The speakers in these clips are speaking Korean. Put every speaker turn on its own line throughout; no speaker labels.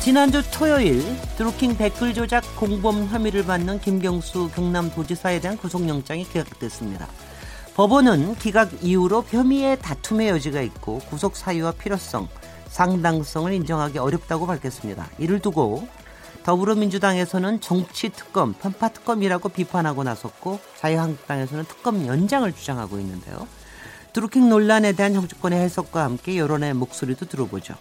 지난주 토요일 드루킹 댓글 조작 공범 혐의를 받는 김경수 경남도지사에 대한 구속영장이 기각됐습니다. 법원은 기각 이후로 혐의의 다툼의 여지가 있고 구속 사유와 필요성, 상당성을 인정하기 어렵다고 밝혔습니다. 이를 두고 더불어민주당에서는 정치 특검, 편파 특검이라고 비판하고 나섰고 자유한국당에서는 특검 연장을 주장하고 있는데요. 드루킹 논란에 대한 정치권의 해석과 함께 여론의 목소리도 들어보죠.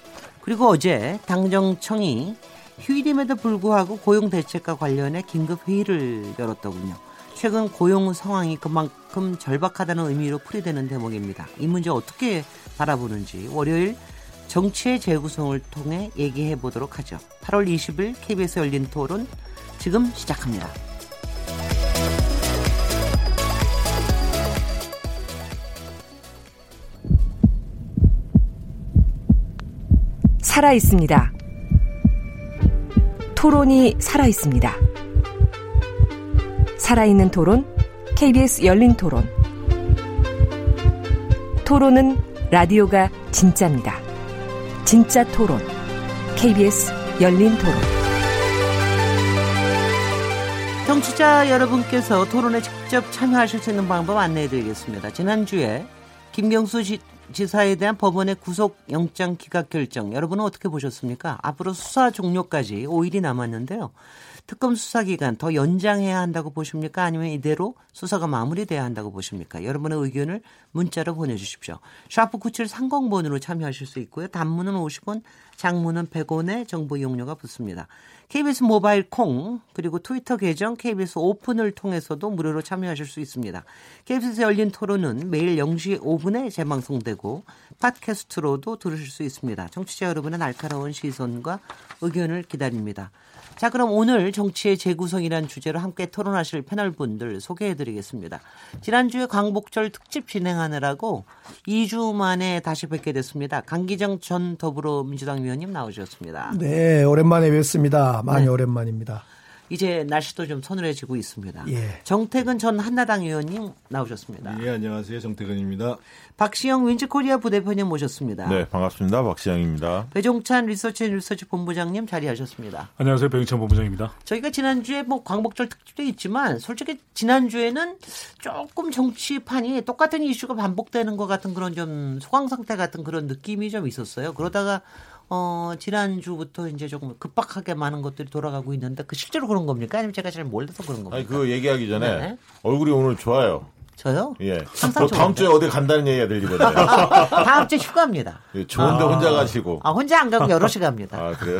그리고 어제 당정청이 휴일임에도 불구하고 고용 대책과 관련해 긴급 회의를 열었더군요. 최근 고용 상황이 그만큼 절박하다는 의미로 풀이되는 대목입니다. 이 문제 어떻게 바라보는지 월요일 정치의 재구성을 통해 얘기해 보도록 하죠. 8월 20일 KBS 열린 토론 지금 시작합니다.
살아 있습니다. 토론이 살아 있습니다. 살아있는 토론, KBS 열린 토론. 토론은 라디오가 진짜입니다. 진짜 토론, KBS 열린 토론.
정치자 여러분께서 토론에 직접 참여하실 수 있는 방법 안내해 드리겠습니다. 지난주에 김경수 지, 지사에 대한 법원의 구속 영장 기각 결정 여러분은 어떻게 보셨습니까? 앞으로 수사 종료까지 5일이 남았는데요. 특검 수사 기간 더 연장해야 한다고 보십니까? 아니면 이대로 수사가 마무리돼야 한다고 보십니까? 여러분의 의견을 문자로 보내주십시오. 샤프 9730번으로 참여하실 수 있고요. 단문은 50원, 장문은 100원의 정보 이용료가 붙습니다. KBS 모바일 콩 그리고 트위터 계정 KBS 오픈을 통해서도 무료로 참여하실 수 있습니다. KBS 열린 토론은 매일 0시 5분에 재방송되고 팟캐스트로도 들으실 수 있습니다. 청취자 여러분의 날카로운 시선과 의견을 기다립니다. 자, 그럼 오늘 정치의 재구성이란 주제로 함께 토론하실 패널분들 소개해 드리겠습니다. 지난주에 광복절 특집 진행 하느라고 2주 만에 다시 뵙게 됐습니다. 강기정 전 더불어민주당 위원님 나오셨습니다.
네, 오랜만에 뵙습니다. 많이 네. 오랜만입니다.
이제 날씨도 좀 서늘해지고 있습니다.
예.
정태근 전 한나당 의원님 나오셨습니다.
예, 안녕하세요. 정태근입니다.
박시영 윈즈코리아 부대표님 모셨습니다.
네, 반갑습니다. 박시영입니다.
배종찬 리서치 리서치 본부장님 자리하셨습니다.
안녕하세요. 배종찬 본부장입니다.
저희가 지난주에 뭐 광복절 특집도 있지만 솔직히 지난주에는 조금 정치판이 똑같은 이슈가 반복되는 것 같은 그런 좀 소강 상태 같은 그런 느낌이 좀 있었어요. 그러다가 어, 지난주부터 이제 조금 급박하게 많은 것들이 돌아가고 있는데 그 실제로 그런 겁니까? 아니면 제가 잘 몰라서 그런 겁니까?
아니, 그거 얘기하기 전에 네. 얼굴이 오늘 좋아요.
저요?
예. 항상 다음 주에 어디 간다는 얘기가 들리거든요.
다음 주에 휴가입니다.
예, 좋은데 아. 혼자 가시고.
아, 혼자 안 가고 여럿이 갑니다.
아, 그래요?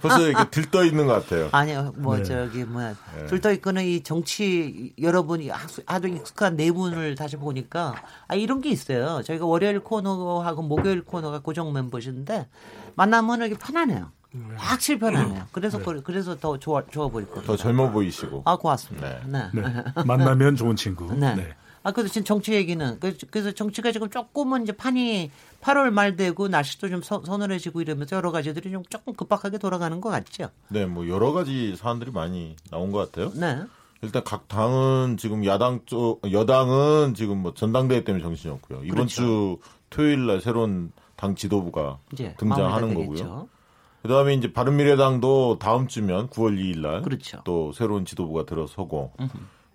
벌써 이렇게 들떠 있는 것 같아요.
아니요, 뭐, 네. 저기, 뭐야. 네. 들떠 있고는 이 정치 여러분이 아주 익숙한 네 분을 다시 보니까, 아, 이런 게 있어요. 저희가 월요일 코너하고 목요일 코너가 고정 멤버신데, 만나면 이렇게 편하네요. 확실히 편하네요. 그래서 네. 그래서 더 좋아 좋아 보일 거예요.
더 젊어 보이시고.
아 고맙습니다. 네.
네. 네. 만나면 좋은 친구.
네. 네. 아, 그래서 지금 정치 얘기는 그래서 정치가 지금 조금은 이제 판이 8월 말 되고 날씨도 좀 서, 서늘해지고 이러면서 여러 가지들이 좀 조금 급박하게 돌아가는 것 같죠.
네, 뭐 여러 가지 사안들이 많이 나온 것 같아요.
네.
일단 각 당은 지금 야당 쪽 여당은 지금 뭐 전당대회 때문에 정신이 없고요. 이번 그렇죠. 주 토요일 날 새로운 당 지도부가 등장하는 거고요. 그다음에 이제 바른미래당도 다음 주면 9월 2일 날또
그렇죠.
새로운 지도부가 들어서고 음흠.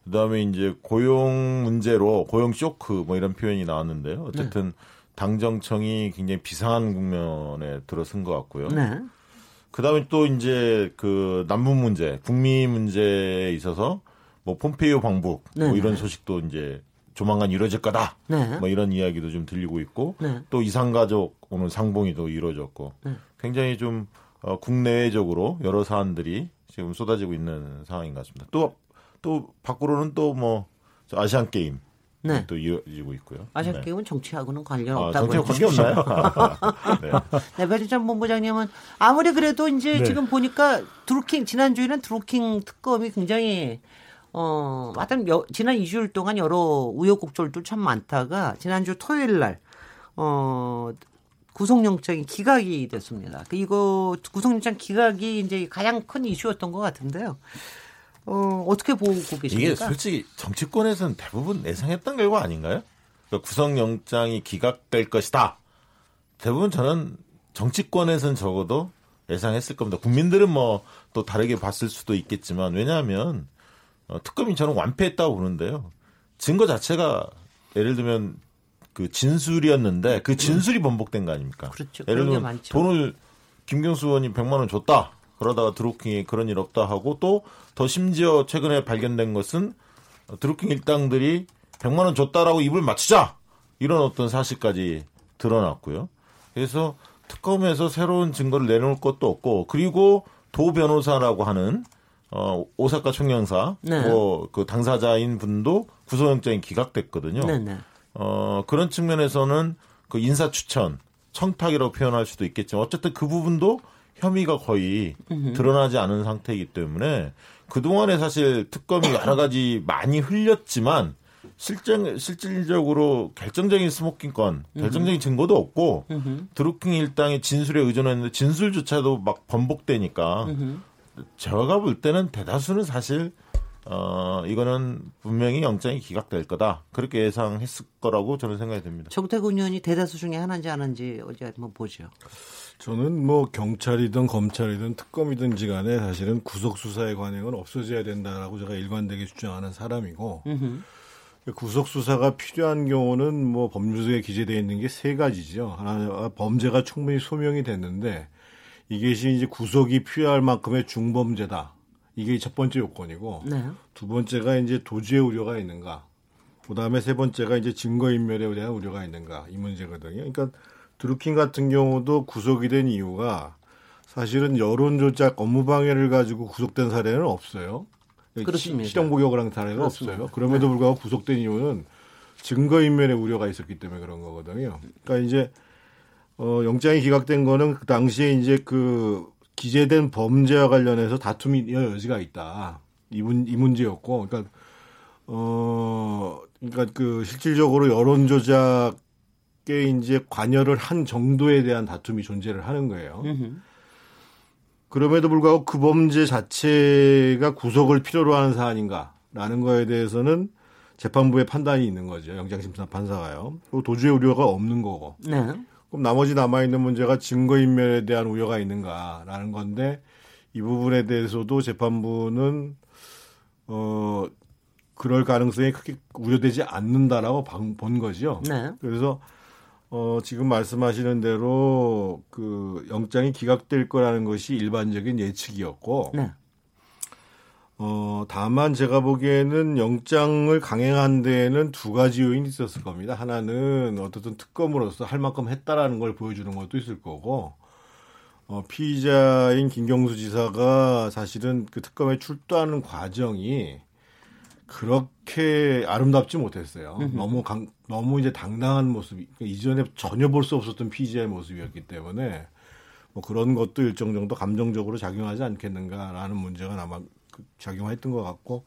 그다음에 이제 고용 문제로 고용 쇼크 뭐 이런 표현이 나왔는데요. 어쨌든 네. 당정청이 굉장히 비상한 국면에 들어선 것 같고요.
네.
그다음에 또 이제 그 남북 문제, 북미 문제에 있어서 뭐 폼페이오 방북 뭐 네. 뭐 이런 소식도 이제 조만간 이루어질 거다.
네.
뭐 이런 이야기도 좀 들리고 있고
네.
또 이상가족 오늘 상봉이도 이루어졌고
네.
굉장히 좀 어, 국내외적으로 여러 사안들이 지금 쏟아지고 있는 상황인 것 같습니다. 또 또 밖으로는 또 뭐 아시안 게임 네. 또 이어지고 있고요.
아시안
네.
게임은 정치하고는 관련 아, 없다고
정치 관계 없나요?
네. 네, 배준찬 본부장님은 아무리 그래도 이제 네. 지금 보니까 드루킹 지난주에는 드루킹 특검이 굉장히 어, 하여튼 여, 지난 2주일 동안 여러 우여곡절도 참 많다가 지난주 토요일 날, 어, 구속영장이 기각이 됐습니다. 그 이거 구속영장 기각이 이제 가장 큰 이슈였던 것 같은데요. 어, 어떻게 보고 계십니까?
이게 솔직히 정치권에서는 대부분 예상했던 결과 아닌가요? 그러니까 구속영장이 기각될 것이다. 대부분 저는 정치권에서는 적어도 예상했을 겁니다. 국민들은 뭐 또 다르게 봤을 수도 있겠지만 왜냐하면 어, 특검이 저는 완패했다고 보는데요. 증거 자체가 예를 들면 그 진술이었는데 그 진술이 번복된 거 아닙니까?
그렇죠.
예를 들면 돈을 김경수 의원이 100만 원 줬다. 그러다가 드루킹이 그런 일 없다 하고 또 더 심지어 최근에 발견된 것은 드루킹 일당들이 100만 원 줬다라고 입을 맞추자 이런 어떤 사실까지 드러났고요. 그래서 특검에서 새로운 증거를 내놓을 것도 없고 그리고 도 변호사라고 하는 어 오사카 총영사 네. 뭐 그 당사자인 분도 구속영장이 기각됐거든요. 네, 네. 어 그런 측면에서는 그 인사 추천 청탁이라고 표현할 수도 있겠지만 어쨌든 그 부분도 혐의가 거의 드러나지 않은 상태이기 때문에 그동안에 사실 특검이 여러 가지 많이 흘렸지만 실정 실질적으로 결정적인 smoking gun, 결정적인 증거도 없고 드루킹 일당의 진술에 의존했는데 진술조차도 막 번복되니까 제가 볼 때는 대다수는 사실 어 이거는 분명히 영장이 기각될 거다 그렇게 예상했을 거라고 저는 생각이 듭니다.
정태근 의원이 대다수 중에 하나인지 아닌지 어제 한번 보죠.
저는 뭐 경찰이든 검찰이든 특검이든지 간에 사실은 구속 수사의 관행은 없어져야 된다라고 제가 일관되게 주장하는 사람이고 구속 수사가 필요한 경우는 뭐 법률에 기재되어 있는 게 세 가지죠. 하나 범죄가 충분히 소명이 됐는데 이것이 이제 구속이 필요할 만큼의 중범죄다. 이게 첫 번째 요건이고 네. 두 번째가 이제 도주의 우려가 있는가. 그다음에 세 번째가 이제 증거 인멸에 대한 우려가 있는가 이 문제거든요. 그러니까 드루킹 같은 경우도 구속이 된 이유가 사실은 여론 조작 업무 방해를 가지고 구속된 사례는 없어요.
그렇습니다.
시정 복역을 한 사례가 그렇습니다. 없어요. 그럼에도 네. 불구하고 구속된 이유는 증거 인멸의 우려가 있었기 때문에 그런 거거든요. 그러니까 이제 어 영장이 기각된 거는 그 당시에 이제 그 기재된 범죄와 관련해서 다툼이 여지가 있다. 이, 문, 이 문제였고, 그러니까 어 그러니까 그 실질적으로 여론 조작 게 이제 관여를 한 정도에 대한 다툼이 존재를 하는 거예요. 그럼에도 불구하고 그 범죄 자체가 구속을 필요로 하는 사안인가라는 거에 대해서는 재판부의 판단이 있는 거죠. 영장심사 판사가요. 도주의 우려가 없는 거고. 네. 그럼 나머지 남아있는 문제가 증거인멸에 대한 우려가 있는가라는 건데 이 부분에 대해서도 재판부는 어 그럴 가능성이 크게 우려되지 않는다라고 본 거죠. 네. 그래서 어, 지금 말씀하시는 대로 그 영장이 기각될 거라는 것이 일반적인 예측이었고, 네. 어, 다만 제가 보기에는 영장을 강행한 데에는 두 가지 요인이 있었을 겁니다. 하나는 어떻든 특검으로서 할 만큼 했다라는 걸 보여주는 것도 있을 거고, 어, 피의자인 김경수 지사가 사실은 그 특검에 출두하는 과정이 그렇게 아름답지 못했어요. 너무 강, 너무 이제 당당한 모습이 그러니까 이전에 전혀 볼 수 없었던 피지의 모습이었기 때문에 뭐 그런 것도 일정 정도 감정적으로 작용하지 않겠는가라는 문제가 남아 그 작용했던 것 같고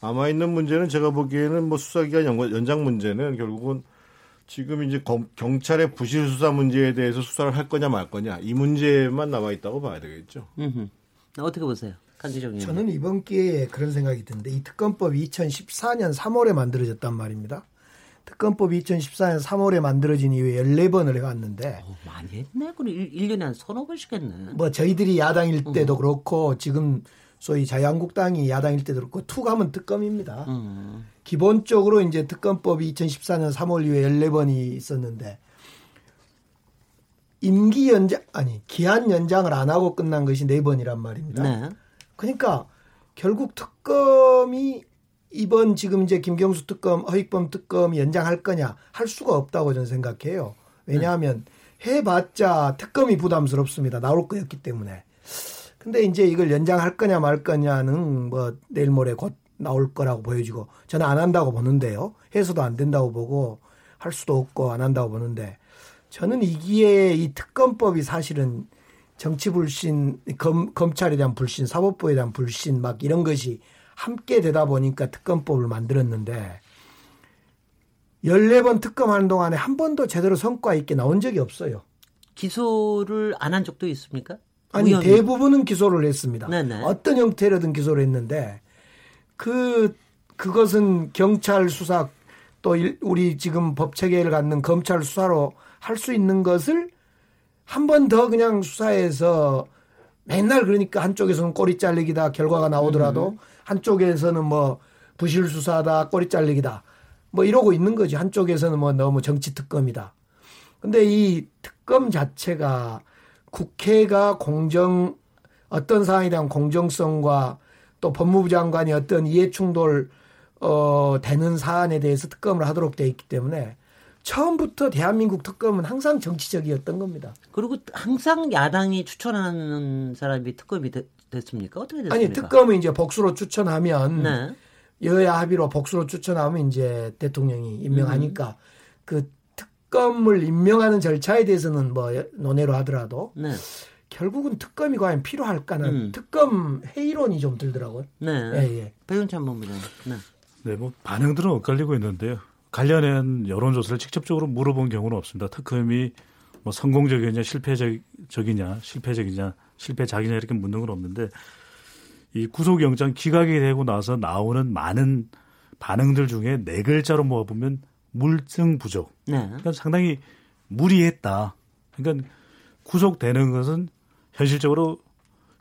남아 있는 문제는 제가 보기에는 뭐 수사기간 연장 문제는 결국은 지금 이제 검, 경찰의 부실 수사 문제에 대해서 수사를 할 거냐 말 거냐 이 문제만 남아 있다고 봐야 되겠죠.
어떻게 보세요?
저는 이번 기회에 그런 생각이 드는데 이 특검법이 2014년 3월에 만들어졌단 말입니다. 특검법이 2014년 3월에 만들어진 이후에 14번을 해왔는데.
어, 많이 했네. 그럼 1, 년에한 서너 번씩 했네.
뭐 저희들이 야당일 때도 음. 그렇고 지금 소위 자유한국당이 야당일 때도 그렇고 툭하면 특검입니다. 음. 기본적으로 이제 특검법이 2014년 3월 이후에 14번이 있었는데 임기 연장 아니 기한 연장을 안 하고 끝난 것이 네 번이란 말입니다. 네. 그러니까 결국 특검이 이번 지금 이제 김경수 특검, 허익범 특검 연장할 거냐 할 수가 없다고 저는 생각해요. 왜냐하면 해봤자 특검이 부담스럽습니다. 나올 거였기 때문에. 근데 이제 이걸 연장할 거냐 말 거냐는 뭐 내일 모레 곧 나올 거라고 보여지고 저는 안 한다고 보는데요. 해서도 안 된다고 보고 할 수도 없고 안 한다고 보는데 저는 이기에 이 특검법이 사실은 정치 불신, 검, 검찰에 대한 불신, 사법부에 대한 불신 막 이런 것이 함께 되다 보니까 특검법을 만들었는데 14번 특검하는 동안에 한 번도 제대로 성과 있게 나온 적이 없어요.
기소를 안 한 적도 있습니까?
아니 의원이. 대부분은 기소를 했습니다. 네네. 어떤 형태로든 기소를 했는데 그 그것은 경찰 수사 또 우리 지금 법 체계를 갖는 검찰 수사로 할 수 있는 것을 한 번 더 그냥 수사해서 맨날 그러니까 한쪽에서는 꼬리 잘리기다 결과가 나오더라도 음. 한쪽에서는 뭐 부실 수사다 꼬리 잘리기다 뭐 이러고 있는 거지 한쪽에서는 뭐 너무 정치 특검이다. 근데 이 특검 자체가 국회가 공정 어떤 사안에 대한 공정성과 또 법무부 장관이 어떤 이해 충돌 어 되는 사안에 대해서 특검을 하도록 돼 있기 때문에 처음부터 대한민국 특검은 항상 정치적이었던 겁니다.
그리고 항상 야당이 추천하는 사람이 특검이 되, 됐습니까? 어떻게 됐습니까?
아니 특검은 이제 복수로 추천하면 네. 여야 합의로 복수로 추천하면 이제 대통령이 임명하니까 음. 그 특검을 임명하는 절차에 대해서는 뭐 논의로 하더라도 네. 결국은 특검이 과연 필요할까는 음. 특검 회의론이 좀 들더라고요.
네. 예, 예. 배윤찬 본부장. 네.
네, 뭐 반응들은 엇갈리고 있는데요. 관련한 여론조사를 직접적으로 물어본 경우는 없습니다. 특검이 뭐 성공적이냐 실패적이냐 실패적이냐 실패작이냐 이렇게 묻는 건 없는데 이 구속영장 기각이 되고 나서 나오는 많은 반응들 중에 네 글자로 모아보면 물증 부족. 네. 그러니까 상당히 무리했다. 그러니까 구속되는 것은 현실적으로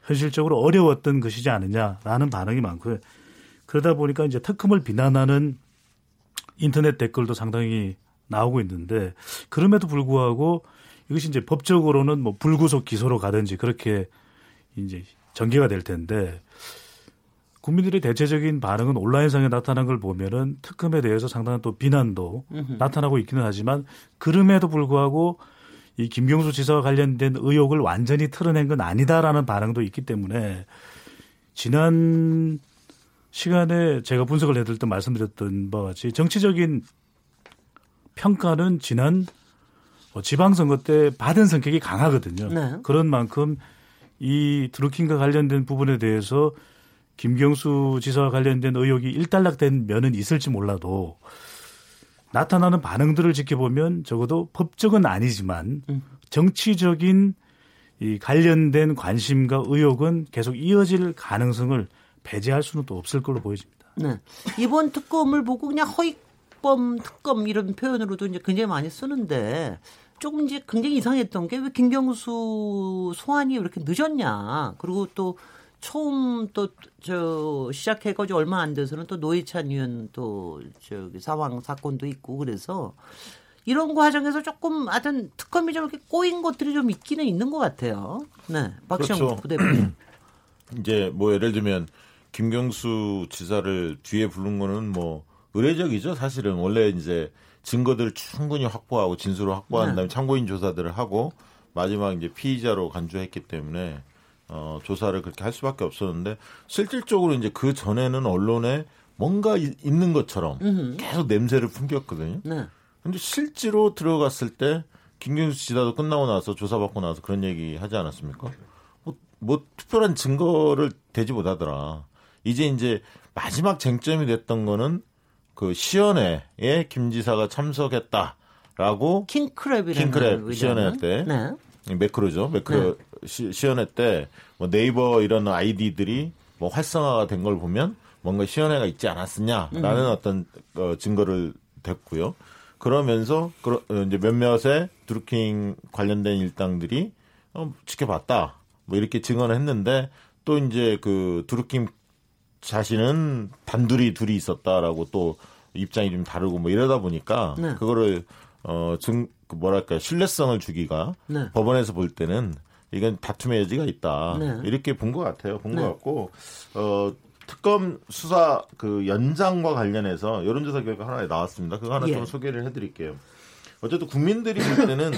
현실적으로 어려웠던 것이지 않느냐라는 반응이 많고요. 그러다 보니까 이제 특검을 비난하는 인터넷 댓글도 상당히 나오고 있는데 그럼에도 불구하고 이것이 이제 법적으로는 뭐 불구속 기소로 가든지 그렇게 이제 전개가 될 텐데 국민들의 대체적인 반응은 온라인상에 나타난 걸 보면은 특검에 대해서 상당한 또 비난도 으흠. 나타나고 있기는 하지만 그럼에도 불구하고 이 김경수 지사와 관련된 의혹을 완전히 틀어낸 건 아니다라는 반응도 있기 때문에 지난 시간에 제가 분석을 해드릴 때 말씀드렸던 바와 같이 정치적인 평가는 지난 뭐 지방선거 때 받은 성격이 강하거든요. 네. 그런 만큼 이 드루킹과 관련된 부분에 대해서 김경수 지사와 관련된 의혹이 일단락된 면은 있을지 몰라도 나타나는 반응들을 지켜보면 적어도 법적은 아니지만 음. 정치적인 이 관련된 관심과 의혹은 계속 이어질 가능성을 배제할 수는 또 없을 걸로 보여집니다.
네. 이번 특검을 보고 그냥 허위범 특검 이런 표현으로도 이제 굉장히 많이 쓰는데 조금 이제 굉장히 이상했던 게 왜 김경수 소환이 왜 이렇게 늦었냐. 그리고 또 처음 또 저 시작해가지고 얼마 안 돼서는 또 노회찬 의원 또 저기 사망 사건도 있고 그래서 이런 과정에서 조금 하여튼 특검이 좀 이렇게 꼬인 것들이 좀 있기는 있는 것 같아요. 네. 박시영 그렇죠. 부대표님.
이제 뭐 예를 들면 김경수 지사를 뒤에 부른 거는 뭐 의례적이죠. 사실은 원래 이제 증거들을 충분히 확보하고 진술을 확보한 네. 다음에 참고인 조사들을 하고 마지막 이제 피의자로 간주했기 때문에 어, 조사를 그렇게 할 수밖에 없었는데 실질적으로 이제 그 전에는 언론에 뭔가 이, 있는 것처럼 음흠. 계속 냄새를 풍겼거든요. 네. 근데 실제로 들어갔을 때 김경수 지사도 끝나고 나서 조사받고 나서 그런 얘기 하지 않았습니까? 뭐, 뭐 특별한 증거를 대지 못하더라. 이제 이제 마지막 쟁점이 됐던 거는 그 시연회에 김 지사가 참석했다라고
킹크랩이라는
킹크랩 시연회 때 네. 매크로죠. 매크로 네. 시, 시연회 때 뭐 네이버 이런 아이디들이 뭐 활성화가 된 걸 보면 뭔가 시연회가 있지 않았느냐라는 음. 어떤 어, 증거를 댔고요. 그러면서 그 이제 몇몇의 드루킹 관련된 일당들이 어, 지켜봤다. 뭐 이렇게 증언을 했는데 또 이제 그 드루킹 자신은 단둘이 둘이 있었다라고 또 입장이 좀 다르고 뭐 이러다 보니까 네. 그거를 어 증 그 뭐랄까 신뢰성을 주기가 네. 법원에서 볼 때는 이건 다툼의 여지가 있다 네. 이렇게 본 것 같아요 본것 네. 같고 어 특검 수사 그 연장과 관련해서 여론조사 결과 하나 나왔습니다 그거 하나 예. 좀 소개를 해드릴게요 어쨌든 국민들이 볼 때는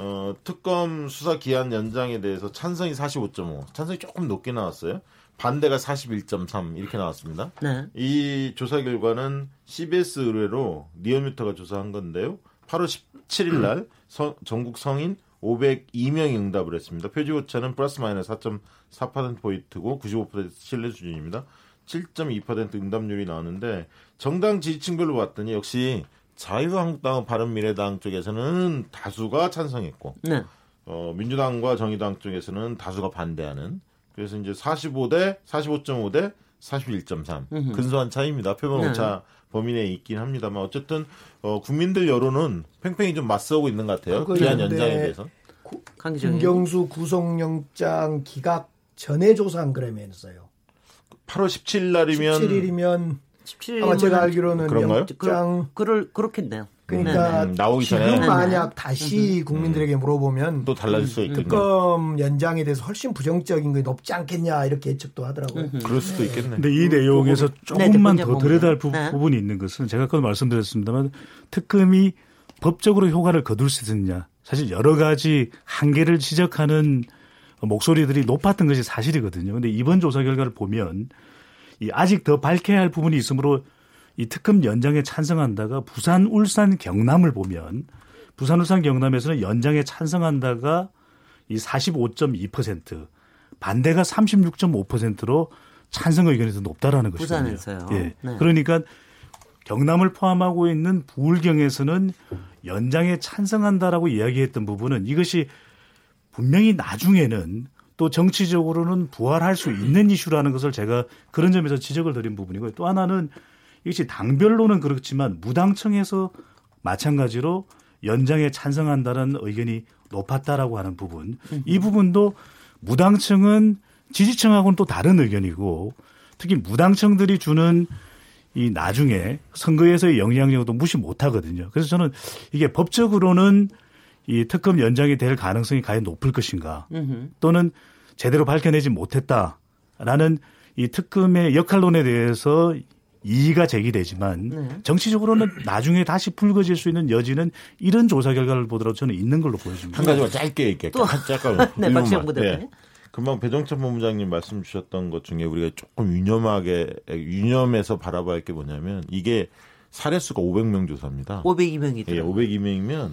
어 특검 수사 기한 연장에 대해서 찬성이 45.5 찬성이 조금 높게 나왔어요 반대가 41.3 이렇게 나왔습니다. 네. 이 조사 결과는 CBS 의뢰로 리얼미터가 조사한 건데요. 8월 17일 날 서, 전국 성인 502명이 응답을 했습니다. 표지 오차는 플러스 마이너스 4.4%포인트고 95% 신뢰 수준입니다. 7.2% 응답률이 나왔는데 정당 지지층별로 봤더니 역시 자유한국당, 바른미래당 쪽에서는 다수가 찬성했고 네. 어, 민주당과 정의당 쪽에서는 다수가 반대하는 그래서 이제 45대 45.5대 41.3 근소한 차이입니다. 표본 네. 오차 범위 내에 있긴 합니다만 어쨌든 어, 국민들 여론은 팽팽히 좀 맞서고 있는 것 같아요. 기한 연장에 대해서.
김경수 구속영장 기각 전에 조사한 그램이었어요.
8월 17일 날이면
17일이면 17일 아마 제가 알기로는
그런가요?
영장 그럴 그렇겠네요.
그러니까 음, 나오기 전에 지금 만약 다시 음. 국민들에게 물어보면
또 달라질 수 있겠네.
특검 연장에 대해서 훨씬 부정적인 게 높지 않겠냐 이렇게 예측도 하더라고요.
음. 그럴 수도 있겠네.
근데 이 내용에서 조금만 네, 더 들여다 할 부, 네. 분이 있는 것은 제가 아까도 말씀드렸습니다만 특검이 법적으로 효과를 거둘 수 있느냐 사실 여러 가지 한계를 지적하는 목소리들이 높았던 것이 사실이거든요. 근데 이번 조사 결과를 보면 이 아직 더 밝혀야 할 부분이 있으므로 이 특검 연장에 찬성한다가 부산, 울산, 경남을 보면 부산, 울산, 경남에서는 연장에 찬성한다가 이 45.2% 반대가 36.5%로 찬성 의견이 더 높다라는 것이거든요.
부산에서요.
예. 네. 그러니까 경남을 포함하고 있는 부울경에서는 연장에 찬성한다라고 이야기했던 부분은 이것이 분명히 나중에는 또 정치적으로는 부활할 수 있는 이슈라는 것을 제가 그런 점에서 지적을 드린 부분이고요. 또 하나는 이것이 당별로는 그렇지만 무당청에서 마찬가지로 연장에 찬성한다는 의견이 높았다라고 하는 부분. 이 부분도 무당청은 지지층하고는 또 다른 의견이고 특히 무당청들이 주는 이 나중에 선거에서의 영향력도 무시 못 하거든요. 그래서 저는 이게 법적으로는 이 특검 연장이 될 가능성이 과연 높을 것인가 또는 제대로 밝혀내지 못했다라는 이 특검의 역할론에 대해서 이의가 제기되지만 네. 정치적으로는 나중에 다시 불거질 수 있는 여지는 이런 조사 결과를 보더라도 저는 있는 걸로 보여집니다.
한 가지만 짧게 얘기할게요.
또 잠깐 네, 박시영 부대 네.
금방 배정찬 본부장님 말씀 주셨던 것 중에 우리가 조금 유념하게 유념해서 바라봐야 할 게 뭐냐면 이게 사례 수가 500명 조사입니다.
502명이죠.
예, 502명이면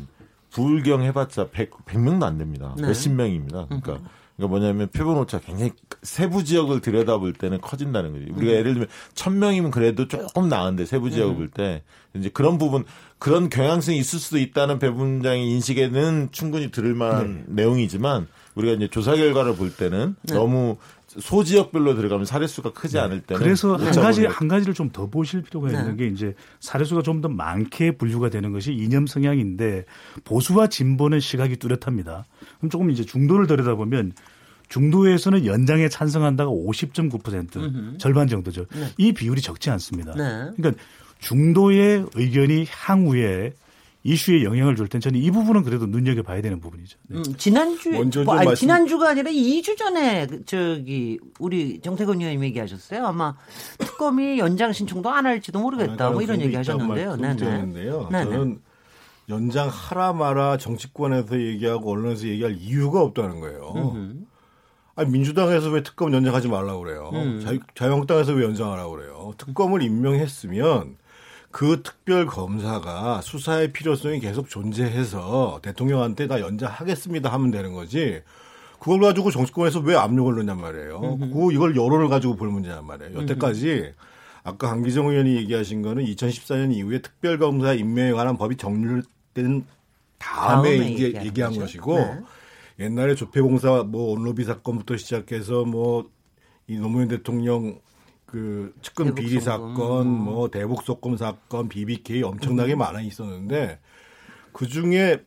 불경 해봤자 100, 100명도 안 됩니다. 네. 몇십 명입니다. 그러니까 음. 그러니까 뭐냐면 표본 오차 굉장히 세부 지역을 들여다볼 때는 커진다는 거지. 우리가 음. 예를 들면 천 명이면 그래도 조금 나은데 세부 지역을 음. 볼때 이제 그런 부분 그런 경향성이 있을 수도 있다는 배 분장의 인식에는 충분히 들을 만한 네. 내용이지만 우리가 이제 조사 결과를 볼 때는 네. 너무 소지역별로 들어가면 사례수가 크지 네. 않을 때는
그래서 한 가지 한 가지를 좀 더 보실 필요가 있는 네. 게 이제 사례수가 좀 더 많게 분류가 되는 것이 이념 성향인데 보수와 진보는 시각이 뚜렷합니다. 그럼 조금 이제 중도를 들여다보면 중도에서는 연장에 찬성한다가 50.9% 음흠. 절반 정도죠. 네. 이 비율이 적지 않습니다. 네. 그러니까 중도의 의견이 향후에 이슈에 영향을 줄 땐 저는 이 부분은 그래도 눈여겨 봐야 되는 부분이죠. 네.
음, 지난주 뭐, 아니, 말씀... 지난주가 아니라 2주 전에 저기 우리 정태근 의원님 얘기하셨어요. 아마 특검이 연장 신청도 안 할지도 모르겠다. 아, 뭐 이런 얘기 하셨는데요.
네네. 네네. 저는 연장 하라 마라 정치권에서 얘기하고 언론에서 얘기할 이유가 없다는 거예요. 음흠. 아니, 민주당에서 왜 특검 연장하지 말라고 그래요? 음. 자유, 자유한국당에서 왜 연장하라고 그래요? 특검을 임명했으면 그 특별 검사가 수사의 필요성이 계속 존재해서 대통령한테 다 연장하겠습니다 하면 되는 거지. 그걸 가지고 정치권에서 왜 압력을 넣냔 말이에요. 그 이걸 여론을 가지고 볼 문제란 말이에요. 여태까지 아까 강기정 의원이 얘기하신 거는 2014년 이후에 특별검사 임명에 관한 법이 정률된 다음에, 다음에 이제 얘기한 거죠. 것이고 네. 옛날에 조폐공사 뭐 온로비 사건부터 시작해서 뭐 이 노무현 대통령 그 측근 비리 사건, 뭐 대북 속금 사건, BBK 엄청나게 음. 많아 있었는데 그 중에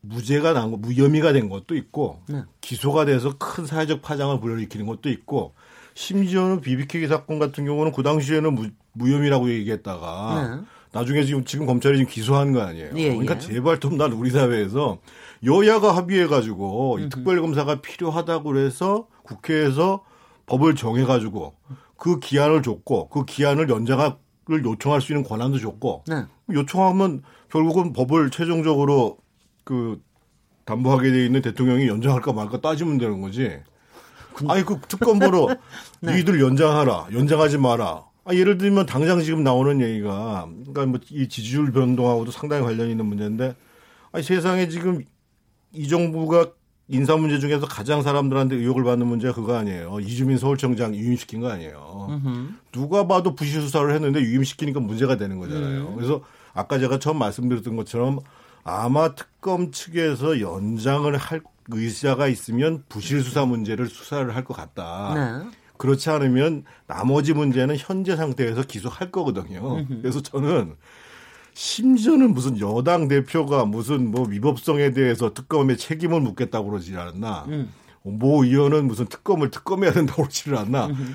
무죄가 난 거, 무혐의가 된 것도 있고 네. 기소가 돼서 큰 사회적 파장을 불러일으키는 것도 있고 심지어는 BBK 사건 같은 경우는 그 당시에는 무, 무혐의라고 얘기했다가 네. 나중에 지금 지금 검찰이 지금 기소한 거 아니에요. 예, 그러니까 예. 제발 좀 난 우리 사회에서 여야가 합의해 가지고 이 특별 검사가 필요하다고 그래서 국회에서 법을 정해 가지고 그 기한을 줬고 그 기한을 연장을 요청할 수 있는 권한도 줬고 네. 요청하면 결국은 법을 최종적으로 그 담보하게 돼 있는 대통령이 연장할까 말까 따지면 되는 거지. 아니 그 특검보로 네. 니들 연장하라, 연장하지 마라. 아, 예를 들면 당장 지금 나오는 얘기가 그러니까 뭐 이 지지율 변동하고도 상당히 관련이 있는 문제인데 아니 세상에 지금 이 정부가 인사 문제 중에서 가장 사람들한테 의혹을 받는 문제가 그거 아니에요. 이주민 서울청장 유임시킨 거 아니에요. 음흠. 누가 봐도 부실 수사를 했는데 유임시키니까 문제가 되는 거잖아요. 음. 그래서 아까 제가 처음 말씀드렸던 것처럼 아마 특검 측에서 연장을 할 의사가 있으면 부실 수사 문제를 수사를 할 것 같다. 네. 그렇지 않으면 나머지 문제는 현재 상태에서 기소할 거거든요. 음흠. 그래서 저는 심지어는 무슨 여당 대표가 무슨 뭐 위법성에 대해서 특검에 책임을 묻겠다고 그러지 않았나. 음. 모 의원은 무슨 특검을 특검해야 된다고 그러지를 않나. 음.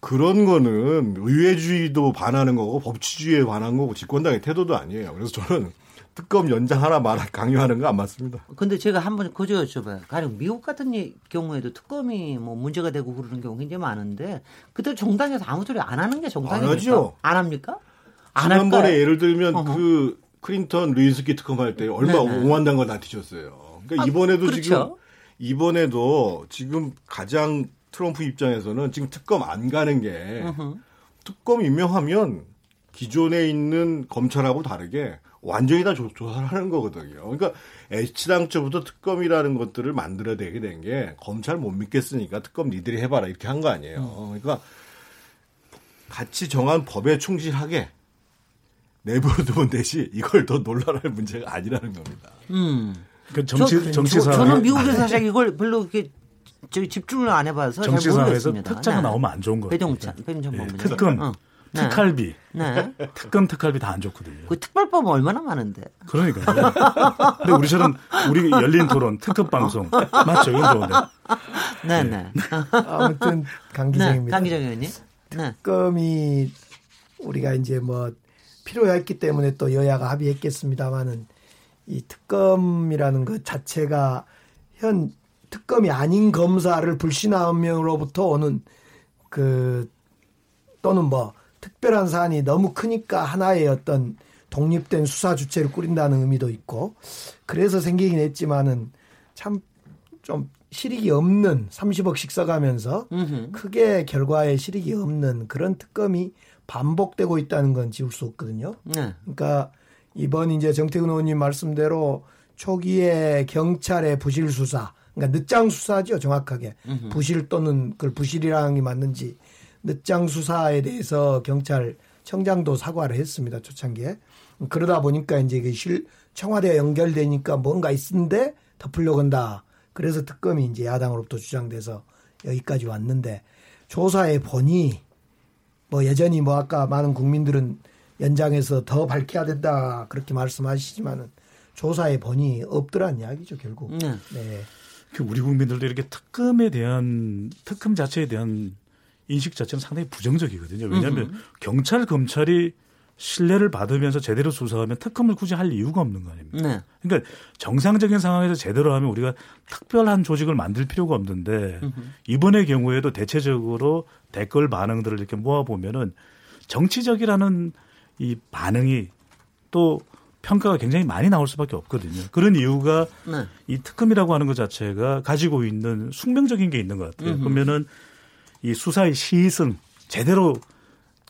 그런 거는 의회주의도 반하는 거고 법치주의에 반한 거고 집권당의 태도도 아니에요. 그래서 저는 특검 연장 하나 말 강요하는 거 안 맞습니다.
근데 제가 한번 그저 여쭤봐요. 가령 미국 같은 경우에도 특검이 뭐 문제가 되고 그러는 경우 굉장히 많은데 그때 정당에서 아무 소리 안 하는 게 정당이죠. 안 합니까?
지난번에 예를 들면 어허. 그 클린턴 루이스키 특검 할 때 얼마 오만단 걸 나티셨어요. 그러니까 아, 이번에도 그렇죠. 지금 이번에도 지금 가장 트럼프 입장에서는 지금 특검 안 가는 게 어허. 특검 임명하면 기존에 있는 검찰하고 다르게 완전히 다 조, 사를 하는 거거든요. 그러니까 H당초부터 특검이라는 것들을 만들어내게 된 게 검찰 못 믿겠으니까 특검 니들이 해봐라 이렇게 한 거 아니에요. 음. 그러니까 같이 정한 법에 충실하게 내버려 두면 되지 이걸 더 논란할 문제가 아니라는 겁니다. 음.
그 정치 정치사
저는 미국에서 사실 이걸 별로 이렇게 저기 집중을 안 해봐서 정치사에서
특자가 네. 나오면 안 좋은 거예요.
배종찬, 배종찬
네. 특검, 어. 네. 특할비, 네. 특검 특할비 다 안 좋거든요.
그 특별법 얼마나 많은데.
그러니까요. 근데 우리처럼 우리 열린 토론 특급 방송 맞죠? 이건 좋은데.
네네. 네.
아무튼 강 기자입니다.
강 기자 의원님.
특검이 우리가 이제 뭐 필요했기 때문에 또 여야가 합의했겠습니다만은 이 특검이라는 것 자체가 현 특검이 아닌 검사를 불신함으로부터 오는 그 또는 뭐 특별한 사안이 너무 크니까 하나의 어떤 독립된 수사 주체를 꾸린다는 의미도 있고 그래서 생기긴 했지만은 참 좀 실익이 없는 30억씩 써가면서 크게 결과에 실익이 없는 그런 특검이 반복되고 있다는 건 지울 수 없거든요. 네. 그러니까 이번 이제 정태근 의원님 말씀대로 초기에 경찰의 부실 수사, 그러니까 늦장 수사죠 정확하게 음흠. 부실 또는 그걸 부실이라는 게 맞는지 늦장 수사에 대해서 경찰 청장도 사과를 했습니다 초창기에 그러다 보니까 이제 이게 실 청와대 연결되니까 뭔가 있는데 덮으려고 한다. 그래서 특검이 이제 야당으로부터 주장돼서 여기까지 왔는데 조사해 보니 뭐 여전히 뭐 아까 많은 국민들은 연장해서 더 밝혀야 된다 그렇게 말씀하시지만은 조사해 보니 없더란 이야기죠 결국. 네. 네.
그 우리 국민들도 이렇게 특검에 대한 특검 자체에 대한 인식 자체는 상당히 부정적이거든요. 왜냐하면 음흠. 경찰 검찰이 신뢰를 받으면서 제대로 수사하면 특검을 굳이 할 이유가 없는 거 아닙니까? 네. 그러니까 정상적인 상황에서 제대로 하면 우리가 특별한 조직을 만들 필요가 없는데 음흠. 이번의 경우에도 대체적으로 댓글 반응들을 이렇게 모아보면은 정치적이라는 이 반응이 또 평가가 굉장히 많이 나올 수밖에 없거든요. 그런 이유가 네. 이 특검이라고 하는 것 자체가 가지고 있는 숙명적인 게 있는 것 같아요. 음흠. 그러면은 이 수사의 시승 제대로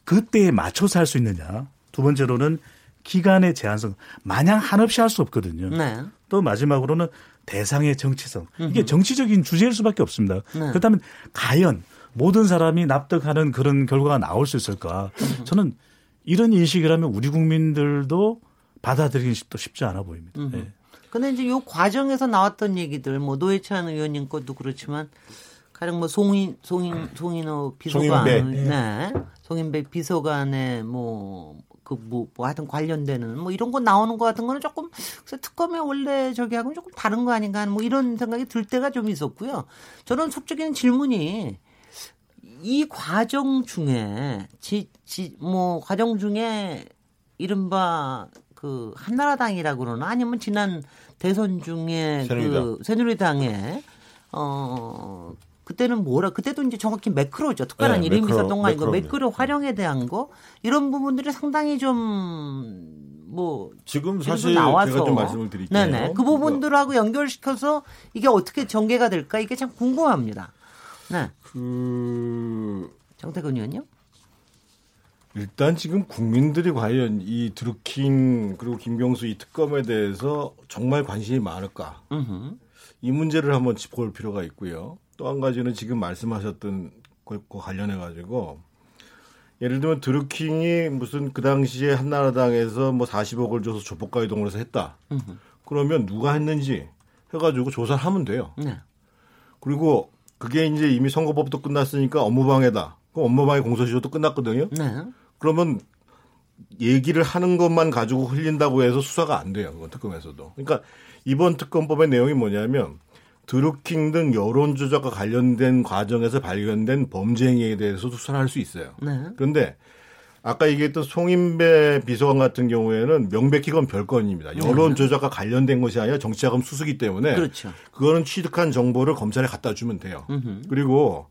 그때에 맞춰서 할 수 있느냐. 두 번째로는 기간의 제한성 마냥 한없이 할 수 없거든요. 네. 또 마지막으로는 대상의 정치성 이게 정치적인 주제일 수밖에 없습니다. 네. 그렇다면 과연 모든 사람이 납득하는 그런 결과가 나올 수 있을까? 저는 이런 인식이라면 우리 국민들도 받아들이기 쉽지 않아 보입니다. 음. 네.
근데 이제 요 과정에서 나왔던 얘기들 뭐 노회찬 의원님 것도 그렇지만 가령 뭐 송인 송인 송인호 비서관 송인배. 네. 송인배 비서관의 뭐 그뭐 뭐 하여튼 관련되는 뭐 이런 거 나오는 거 같은 거는 조금 그래서 특검의 원래 저기하고는 조금 다른 거 아닌가 하는 뭐 이런 생각이 들 때가 좀 있었고요. 저는 속적인 질문이 이 과정 중에 지, 지, 뭐 과정 중에 이른바 그 한나라당이라고 그러나 아니면 지난 대선 중에 새누리당. 그 새누리당에 어 그때는 뭐라 그때도 이제 정확히 매크로죠. 특별한 네, 이름이 있었던 거 아니고 매크로 활용에 대한 거 이런 부분들이 상당히 좀 뭐
지금 사실 나와서 제가 좀 말씀을 드릴게요.
네네 그 부분들하고 연결시켜서 이게 어떻게 전개가 될까 이게 참 궁금합니다. 네. 그 정태근 의원요?
일단 지금 국민들이 과연 이 드루킹 그리고 김경수 이 특검에 대해서 정말 관심이 많을까? 으흠. 이 문제를 한번 짚어볼 필요가 있고요. 또 한 가지는 지금 말씀하셨던 것과 관련해 가지고 예를 들면 드루킹이 무슨 그 당시에 한나라당에서 뭐 40억을 줘서 조폭가 이동을 해서 했다. 으흠. 그러면 누가 했는지 해가지고 조사를 하면 돼요. 네. 그리고 그게 이제 이미 선거법도 끝났으니까 업무방해다. 그럼 업무방해 공소시효도 끝났거든요. 네. 그러면 얘기를 하는 것만 가지고 흘린다고 해서 수사가 안 돼요. 그건 특검에서도. 그러니까 이번 특검법의 내용이 뭐냐면 드루킹 등 여론 조작과 관련된 과정에서 발견된 범죄 행위에 대해서도 수사를 할 수 있어요. 네. 그런데 아까 얘기했던 송인배 비서관 같은 경우에는 명백히 건 별건입니다. 여론 네. 조작과 관련된 것이 아니라 정치자금 수수기 때문에 그렇죠. 그거는 취득한 정보를 검찰에 갖다 주면 돼요. 으흠. 그리고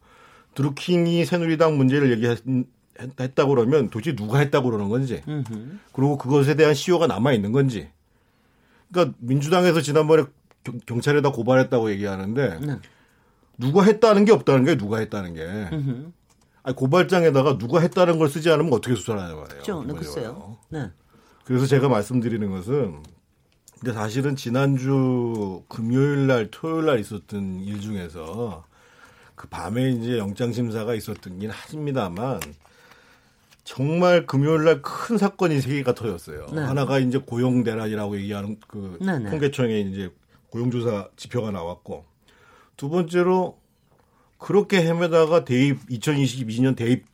드루킹이 새누리당 문제를 얘기했다고 그러면 도대체 누가 했다고 그러는 건지 으흠. 그리고 그것에 대한 시효가 남아 있는 건지 그러니까 민주당에서 지난번에 경찰에다 고발했다고 얘기하는데 네. 누가 했다는 게 없다는 게 누가 했다는 게 으흠. 아니, 고발장에다가 누가 했다는 걸 쓰지 않으면 어떻게 수사를 하냐 말이에요.
그렇죠. 네, 글쎄요. 네.
그래서 제가 말씀드리는 것은 근데 사실은 지난주 금요일 날 토요일 날 있었던 일 중에서 그 밤에 이제 영장 심사가 있었던 긴 합니다만 정말 금요일 날 큰 사건이 세 개가 터졌어요. 네. 하나가 이제 고용 대란이라고 얘기하는 그 네, 네. 통계청에 이제 고용조사 지표가 나왔고 두 번째로 그렇게 헤매다가 대입 2022년 대입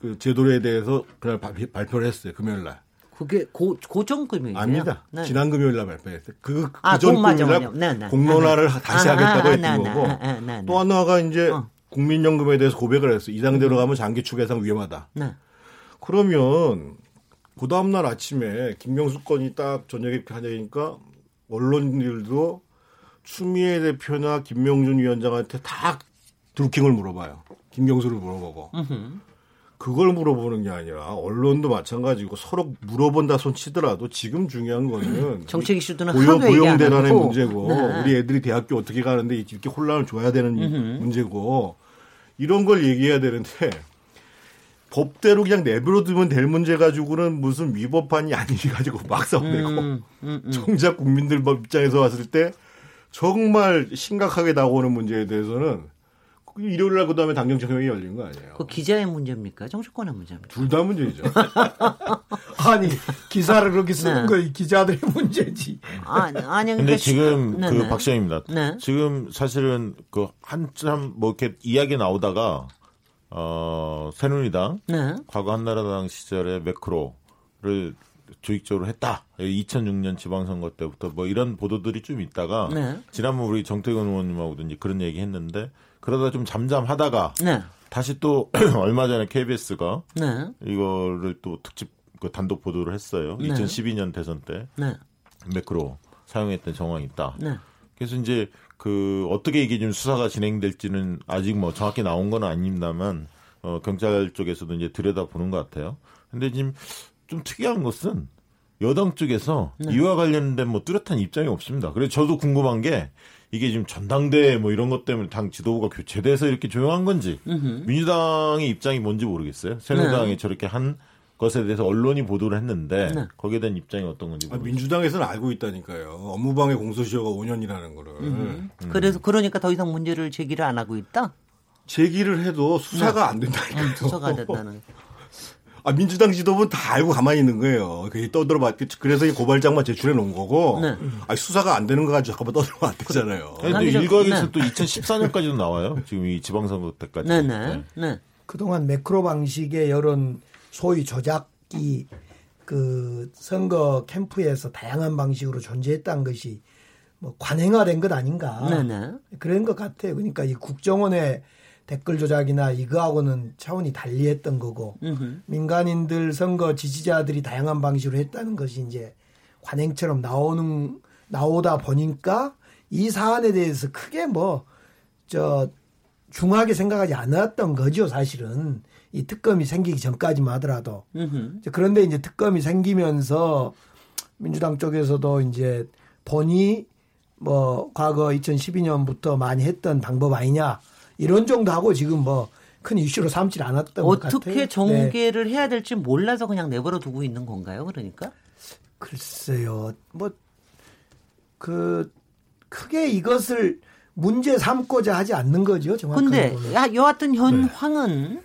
그 제도에 대해서 그날 발표를 했어요 금요일 날.
그게 고, 고정 금요일
아닙니다. 네. 지난 금요일 날 발표했어요. 그, 아, 그전 금요일 날 네, 네. 공론화를 아, 다시 아, 하겠다고 아, 했던 아, 거고. 아, 네, 네. 또 하나가 이제 어. 국민연금에 대해서 고백을 했어요. 이 상대로 음. 가면 장기축 예상 위험하다. 네. 그러면 그 다음날 아침에 김명수 건이 딱 저녁에 하니까 언론들도 추미애 대표나 김명준 위원장한테 다 드루킹을 물어봐요. 김경수를 물어보고. 그걸 물어보는 게 아니라 언론도 마찬가지고 서로 물어본다 손 치더라도 지금 중요한 거는
정책 이슈들은
고용, 고용 대란의 문제고 네. 우리 애들이 대학교 어떻게 가는데 이렇게 혼란을 줘야 되는 음흠. 문제고 이런 걸 얘기해야 되는데 법대로 그냥 내버려 두면 될 문제 가지고는 무슨 위법한이 아니지 가지고 막 싸우내고 음, 음, 음. 정작 국민들 입장에서 봤을 때 정말 심각하게 나오는 문제에 대해서는 일요일 날 그다음에 당정청명이 열린 거 아니에요?
그 기자의 문제입니까? 정치권의 문제입니까?
둘 다 문제죠.
아니 기사를 그렇게 쓰는 네. 거 기자들의 문제지.
아니 아니
근데 지금 네, 그 네. 박시영입니다. 네. 지금 사실은 그 한참 뭐 이렇게 이야기 나오다가 어 새누리당 네. 과거 한나라당 시절에 매크로를 조직적으로 했다. 2006년 지방선거 때부터 뭐 이런 보도들이 좀 있다가 네. 지난번 우리 정태근 의원님하고도 이제 그런 얘기 했는데 그러다 좀 잠잠하다가 네. 다시 또 얼마 전에 KBS가 네. 이거를 또 특집 그 단독 보도를 했어요. 2012년 대선 때 매크로 사용했던 정황이 있다. 네. 그래서 이제 그 어떻게 이게 좀 수사가 진행될지는 아직 뭐 정확히 나온 건 아닙니다만 어 경찰 쪽에서도 이제 들여다 보는 것 같아요. 근데 지금 좀 특이한 것은 여당 쪽에서 네. 이와 관련된 뭐 뚜렷한 입장이 없습니다. 그래서 저도 궁금한 게 이게 지금 전당대 뭐 이런 것 때문에 당 지도부가 교체돼서 이렇게 조용한 건지 으흠. 민주당의 입장이 뭔지 모르겠어요. 새누리당이 네. 저렇게 한 것에 대해서 언론이 보도를 했는데 네. 거기에 대한 입장이 어떤 건지
모르겠어요. 아, 민주당에서는 알고 있다니까요. 업무방해 공소시효가 5년이라는 거를. 음.
그래서 그러니까 더 이상 문제를 제기를 안 하고 있다.
제기를 해도 수사가 네. 안 된다니까요. 음,
수사가 된다는.
아, 민주당 지도부는 다 알고 가만히 있는 거예요. 그게 떠들어봤, 그래서 이 고발장만 제출해 놓은 거고, 네. 아 수사가 안 되는 거 가지고 잠깐만 떠들면 안 되잖아요.
근데 일각에서 네. 또 2014년까지도 나와요. 지금 이 지방선거 때까지.
네네. 네. 네.
그동안 매크로 방식의 여론 소위 조작이 그 선거 캠프에서 다양한 방식으로 존재했다는 것이 뭐 관행화된 것 아닌가. 네네. 그런 것 같아요. 그러니까 이 국정원의 댓글 조작이나 이거하고는 차원이 달리했던 거고 으흠. 민간인들 선거 지지자들이 다양한 방식으로 했다는 것이 이제 관행처럼 나오는 나오다 보니까 이 사안에 대해서 크게 뭐 저 중하게 생각하지 않았던 거죠 사실은 이 특검이 생기기 전까지만 하더라도 으흠. 그런데 이제 특검이 생기면서 민주당 쪽에서도 이제 본이 뭐 과거 2012년부터 많이 했던 방법 아니냐 이런 정도 하고 지금 뭐 큰 이슈로 삼지 않았던 것 같아요.
어떻게 정계를 네. 해야 될지 몰라서 그냥 내버려 두고 있는 건가요? 그러니까?
글쎄요. 뭐 그 크게 이것을 문제 삼고자 하지 않는 거죠.
정확하게. 근데 여하튼 현황은 네.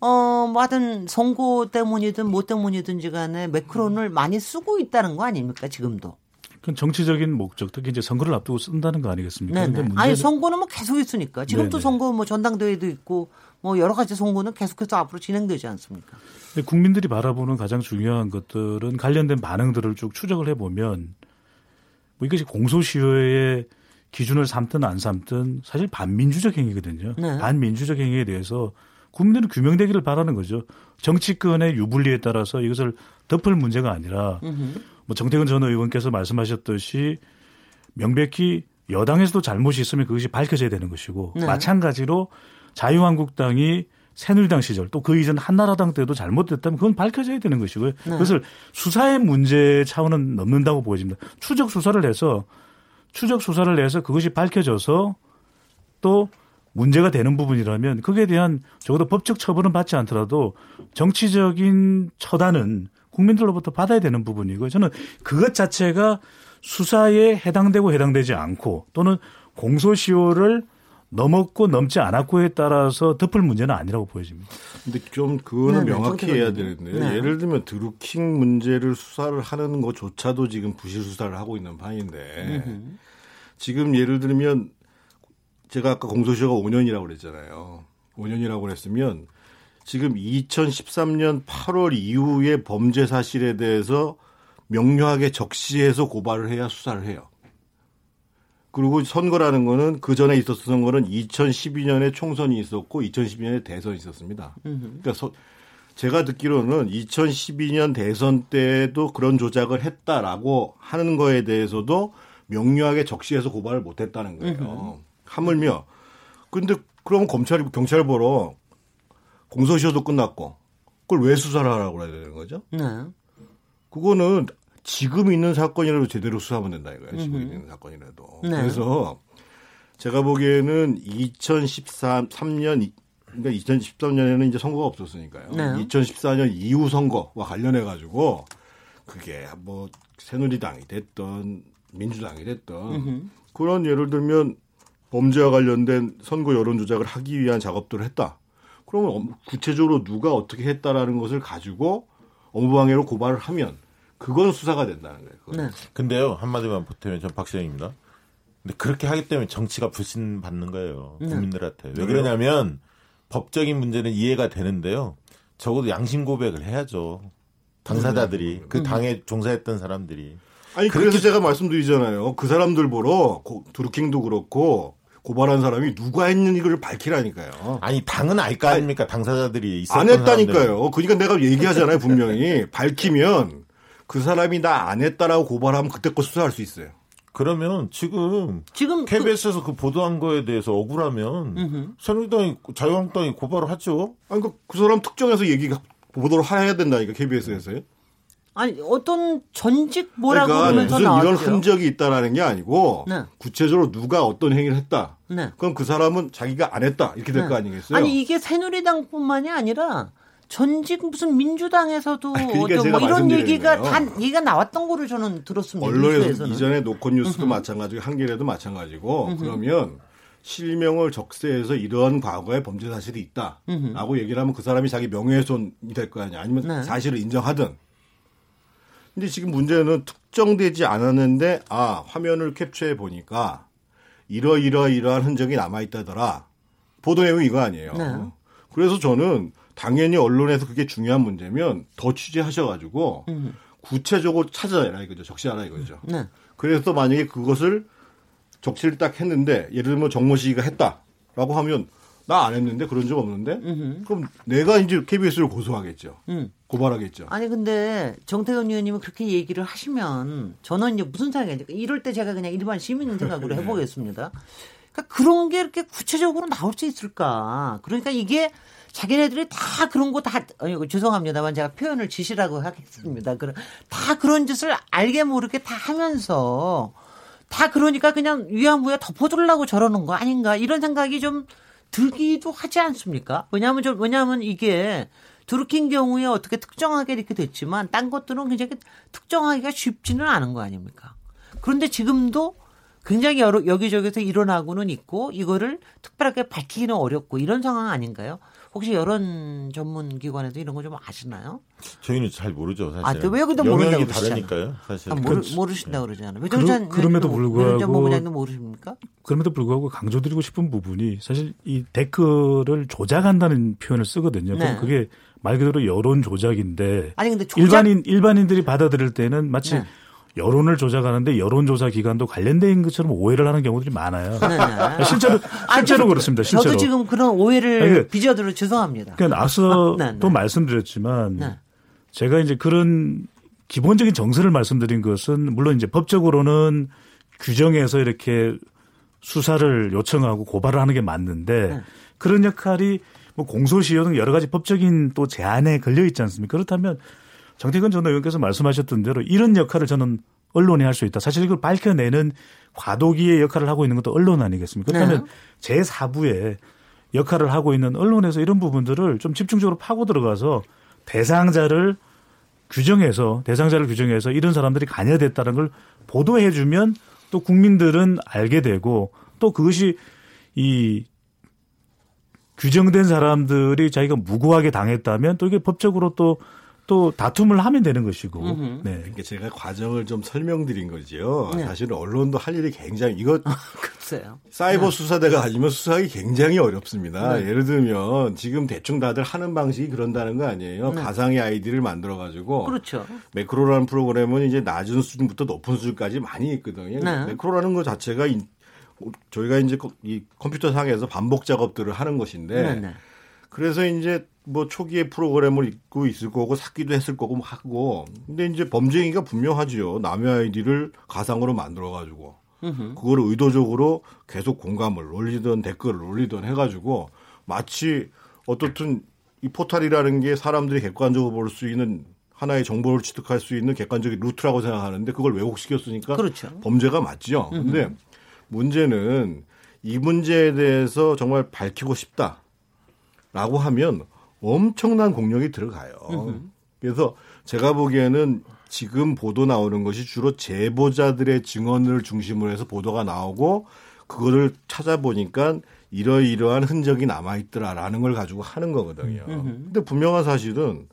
어, 뭐 하여튼 선거 때문이든 뭐 때문이든지 간에 매크론을 많이 쓰고 있다는 거 아닙니까, 지금도?
그건 정치적인 목적, 특히 이제 선거를 앞두고 쓴다는 거 아니겠습니까?
네네. 문제는... 아니, 선거는 뭐 계속 있으니까. 지금도 네네. 선거 뭐 전당대회도 있고 뭐 여러 가지 선거는 계속해서 앞으로 진행되지 않습니까?
국민들이 바라보는 가장 중요한 것들은 관련된 반응들을 쭉 추적을 해보면 뭐 이것이 공소시효의 기준을 삼든 안 삼든 사실 반민주적 행위거든요. 네. 반민주적 행위에 대해서 국민들은 규명되기를 바라는 거죠. 정치권의 유불리에 따라서 이것을 덮을 문제가 아니라 뭐 정태근 전 의원께서 말씀하셨듯이 명백히 여당에서도 잘못이 있으면 그것이 밝혀져야 되는 것이고 네. 마찬가지로 자유한국당이 새누리당 시절 또 그 이전 한나라당 때도 잘못됐다면 그건 밝혀져야 되는 것이고요. 네. 그것을 수사의 문제 차원은 넘는다고 보여집니다. 추적 수사를 해서 추적 수사를 해서 그것이 밝혀져서 또 문제가 되는 부분이라면 그에 대한 적어도 법적 처벌은 받지 않더라도 정치적인 처단은 국민들로부터 받아야 되는 부분이고 저는 그것 자체가 수사에 해당되고 해당되지 않고 또는 공소시효를 넘었고 넘지 않았고에 따라서 덮을 문제는 아니라고 보여집니다.
근데 좀 그거는 네, 네 명확히 해야 되는데요. 네. 예를 들면 드루킹 문제를 수사를 하는 것조차도 지금 부실 수사를 하고 있는 판인데 지금 예를 들면 제가 아까 공소시효가 5년이라고 그랬잖아요. 5년이라고 그랬으면 지금 2013년 8월 이후의 범죄 사실에 대해서 명료하게 적시해서 고발을 해야 수사를 해요. 그리고 선거라는 거는 그 전에 있었던 선거는 2012년에 총선이 있었고 2012년에 대선이 있었습니다. 그러니까 서, 제가 듣기로는 2012년 대선 때도 그런 조작을 했다라고 하는 거에 대해서도 명료하게 적시해서 고발을 못 했다는 거예요. 하물며 근데 그럼 검찰이 경찰 보러 공소시효도 끝났고 그걸 왜 수사를 하라고 해야 되는 거죠? 네. 그거는 지금 있는 사건이라도 제대로 수사하면 된다 이거예요. 지금 있는 사건이라도. 네. 그래서 제가 보기에는 2013년 그러니까 2013년에는 이제 선거가 없었으니까요. 네. 2014년 이후 선거와 관련해 가지고 그게 뭐 새누리당이 됐던 민주당이 됐던 음흠. 그런 예를 들면 범죄와 관련된 선거 여론 조작을 하기 위한 작업들을 했다. 그러면 구체적으로 누가 어떻게 했다라는 것을 가지고 업무방해로 고발을 하면 그건 수사가 된다는 거예요. 네.
근데요 한마디만 보태면 전 박시영입니다. 근데 그렇게 하기 때문에 정치가 불신 받는 거예요 네. 국민들한테. 왜 그러냐면 법적인 문제는 이해가 되는데요. 적어도 양심 고백을 해야죠. 당사자들이 그 당에 종사했던 사람들이.
아니 그래서 제가 말씀드리잖아요. 그 사람들 보러 두루킹도 그렇고 고발한 사람이 누가 했는지를 밝히라니까요.
아니 당은 알 거 아닙니까 당사자들이 있었던
안 했다니까요. 사람들. 그러니까 내가 얘기하잖아요 분명히 밝히면 그 사람이 나 안 했다라고 고발하면 그때 거 수사할 수 있어요.
그러면 지금 지금 KBS에서 그, 그 보도한 거에 대해서 억울하면 새누리당이 자유한국당이 고발을 하죠.
아니 그, 그 사람 특정해서 얘기가 보도를 해야 된다니까 KBS에서 요.
아니 어떤 전직 뭐라고 그러니까
그러면서 무슨 나왔죠. 이런 흔적이 있다라는 게 아니고 네. 구체적으로 누가 어떤 행위를 했다. 네. 그럼 그 사람은 자기가 안 했다 이렇게 될거 네. 아니겠어요?
아니 이게 새누리당뿐만이 아니라 전직 무슨 민주당에서도 그러니까 뭐 이런 얘기가 다 얘기가 나왔던 거를 저는 들었습니다.
언론에서 이전에 노컷 뉴스도 마찬가지고 한겨레도 마찬가지고 그러면 실명을 적세해서 이런 과거의 범죄 사실이 있다라고 얘기를 하면 그 사람이 자기 명예훼손이 될 거 아니야 아니면 네. 사실을 인정하든 근데 지금 문제는 특정되지 않았는데 아 화면을 캡처해 보니까 이러이러 이러한 흔적이 남아 있다더라. 보도 내용이 이거 아니에요. 네. 그래서 저는 당연히 언론에서 그게 중요한 문제면 더 취재하셔가지고 음. 구체적으로 찾아내라 이거죠. 적시하라 이거죠. 네. 그래서 만약에 그것을 적시를 딱 했는데 예를 들면 정모 씨가 했다라고 하면 나 안 했는데 그런 적 없는데 음흠. 그럼 내가 이제 KBS를 고소하겠죠. 음. 고발하겠죠.
아니 근데 정태근 의원님은 그렇게 얘기를 하시면 저는 이제 무슨 생각이 이럴 때 제가 그냥 일반 시민 생각으로 네. 해보겠습니다. 그러니까 그런 게 이렇게 구체적으로 나올 수 있을까? 그러니까 이게 자기네들이 다 그런 거 다, 어, 죄송합니다만 제가 표현을 지시라고 하겠습니다. 그런, 다 그런 짓을 알게 모르게 다 하면서 다 그러니까 그냥 위안부에 덮어두려고 저러는 거 아닌가 이런 생각이 좀 들기도 하지 않습니까? 왜냐하면 좀, 왜냐하면 이게 드루킹 경우에 어떻게 특정하게 이렇게 됐지만 딴 것들은 굉장히 특정하기가 쉽지는 않은 거 아닙니까? 그런데 지금도 굉장히 여러 여기저기서 일어나고는 있고 이거를 특별하게 밝히기는 어렵고 이런 상황 아닌가요? 혹시 여론 전문 기관에도 이런 거 좀 아시나요?
저희는 잘 모르죠, 사실.
아, 왜 근데 모른다고
다르니까요, 사실.
아, 모르, 모르신다고 네. 그러잖아요.
그러, 그럼에도 불구하고
모르십니까?
그럼에도 불구하고 강조드리고 싶은 부분이 사실 이 댓글을 조작한다는 표현을 쓰거든요. 네. 그럼 그게 말 그대로 여론 조작인데
아니 근데
조작... 일반인 일반인들이 받아들일 때는 마치 네. 여론을 조작하는데 여론조사 기관도 관련된 것처럼 오해를 하는 경우들이 많아요. 네, 네. 실제로 실제로 아니, 그렇습니다. 실제로.
저도 지금 그런 오해를 그러니까 빚어들어 죄송합니다.
그러니까 앞서 네, 네. 또 말씀드렸지만 네. 제가 이제 그런 기본적인 정서를 말씀드린 것은 물론 이제 법적으로는 규정에서 이렇게 수사를 요청하고 고발을 하는 게 맞는데 네. 그런 역할이 뭐 공소시효 등 여러 가지 법적인 또 제한에 걸려 있지 않습니까? 그렇다면 정태근 전 의원께서 말씀하셨던 대로 이런 역할을 저는 언론이 할 수 있다. 사실 이걸 밝혀내는 과도기의 역할을 하고 있는 것도 언론 아니겠습니까? 그렇다면 네. 제4부의 역할을 하고 있는 언론에서 이런 부분들을 좀 집중적으로 파고 들어가서 대상자를 규정해서 대상자를 규정해서 이런 사람들이 관여됐다는 걸 보도해 주면 또 국민들은 알게 되고 또 그것이 이 규정된 사람들이 자기가 무고하게 당했다면 또 이게 법적으로 또 또 다툼을 하면 되는 것이고.
음흠. 네. 그러니까 제가 과정을 좀 설명드린 거죠. 네. 사실은 언론도 할 일이 굉장히 이것 글쎄요. 사이버 네. 수사대가 아니면 수사하기 굉장히 어렵습니다. 네. 예를 들면 지금 대충 다들 하는 방식이 그런다는 거 아니에요. 네. 가상의 아이디를 만들어 가지고
그렇죠.
매크로라는 프로그램은 이제 낮은 수준부터 높은 수준까지 많이 있거든요. 네. 매크로라는 것 자체가 저희가 이제 이 컴퓨터 상에서 반복 작업들을 하는 것인데 네, 네. 그래서 이제 뭐 초기에 프로그램을 읽고 있을 거고 샀기도 했을 거고 뭐 하고 근데 이제 범죄행위가 분명하지요. 남의 아이디를 가상으로 만들어 가지고 그거를 의도적으로 계속 공감을 올리던 댓글을 올리던 해가지고 마치 어떻든 이 포탈이라는 게 사람들이 객관적으로 볼 수 있는 하나의 정보를 취득할 수 있는 객관적인 루트라고 생각하는데 그걸 왜곡시켰으니까
그렇죠.
범죄가 맞죠. 근데 문제는 이 문제에 대해서 정말 밝히고 싶다. 라고 하면 엄청난 공력이 들어가요. 그래서 제가 보기에는 지금 보도 나오는 것이 주로 제보자들의 증언을 중심으로 해서 보도가 나오고 그거를 찾아보니까 이러이러한 흔적이 남아있더라라는 걸 가지고 하는 거거든요. 근데 분명한 사실은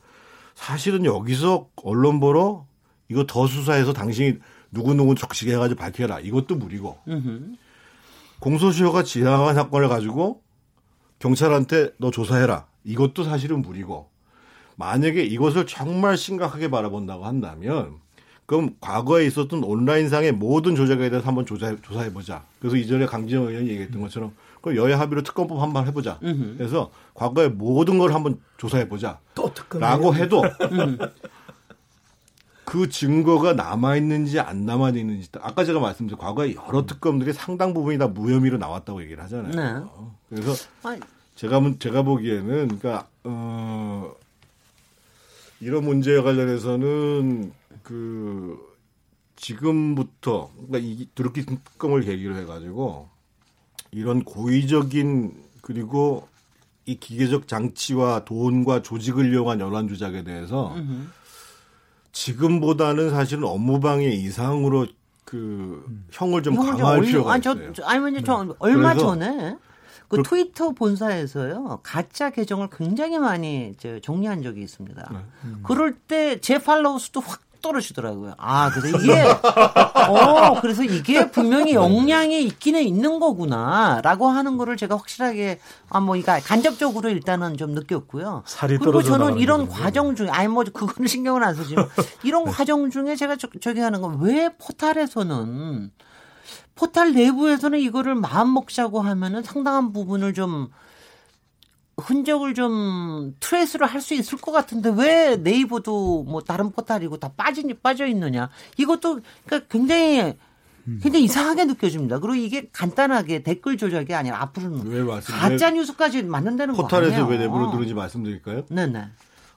사실은 여기서 언론 보러 이거 더 수사해서 당신이 누구누구 적시게 해가지고 밝혀라. 이것도 무리고. 공소시효가 지나간 사건을 가지고 경찰한테 너 조사해라. 이것도 사실은 무리고 만약에 이것을 정말 심각하게 바라본다고 한다면 그럼 과거에 있었던 온라인상의 모든 조작에 대해서 한번 조사, 조사해보자. 그래서 이전에 강진영 의원이 얘기했던 것처럼 그 여야 합의로 특검법 한번 해보자. 그래서 과거의 모든 걸 한번 조사해보자.
또 특검.
라고 해도 그 증거가 남아있는지 안 남아있는지 아까 제가 말씀드린 과거에 여러 특검들이 상당 부분이 다 무혐의로 나왔다고 얘기를 하잖아요. 네. 그래서 제가 제가 보기에는 그러니까 어 이런 문제에 관련해서는 그 지금부터 그러니까 이 두르키 특검을 계기로 해가지고 이런 고의적인 그리고 이 기계적 장치와 돈과 조직을 이용한 연환 조작에 대해서 지금보다는 사실은 업무방해 이상으로 그 형을 좀 강화할 필요가
아니,
있어요.
저, 아니면 저 네. 얼마 전에 그, 그 트위터 본사에서요 가짜 계정을 굉장히 많이 정리한 적이 있습니다. 네. 음. 그럴 때 제 팔로우 수도 확 떨어지더라고요. 아, 그래서 이게, 어, 그래서 이게 분명히 역량이 있기는 있는 거구나, 라고 하는 거를 제가 확실하게, 아, 뭐, 이거 간접적으로 일단은 좀 느꼈고요.
살이
그리고 저는 이런 과정 중에, 아니, 뭐, 그거는 신경을 안 쓰지만, 이런 네. 과정 중에 제가 저, 저기 하는 건 왜 포탈에서는 포탈 내부에서는 이거를 마음 먹자고 하면은 상당한 부분을 좀 흔적을 좀 트레이스를 할 수 있을 것 같은데 왜 네이버도 뭐 다른 포탈이고 다 빠지니 빠져 있느냐 이것도 그러니까 굉장히 굉장히 이상하게 느껴집니다. 그리고 이게 간단하게 댓글 조작이 아니라 앞으로는 가짜 뉴스까지 만든다는 거
아니에요. 포탈에서 왜 내부로 들은지 말씀드릴까요?
네네.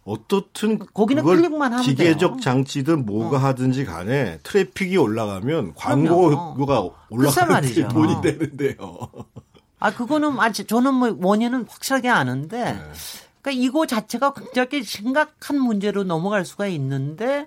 어떻든
거기는 클릭만 하면
기계적
돼요.
장치든 뭐가 어. 하든지 간에 트래픽이 올라가면 광고가 올라가는 돈이 되는데요.
아 그거는 아 저는 뭐 원인은 확실하게 아는데 네. 그러니까 이거 자체가 굉장히 심각한 문제로 넘어갈 수가 있는데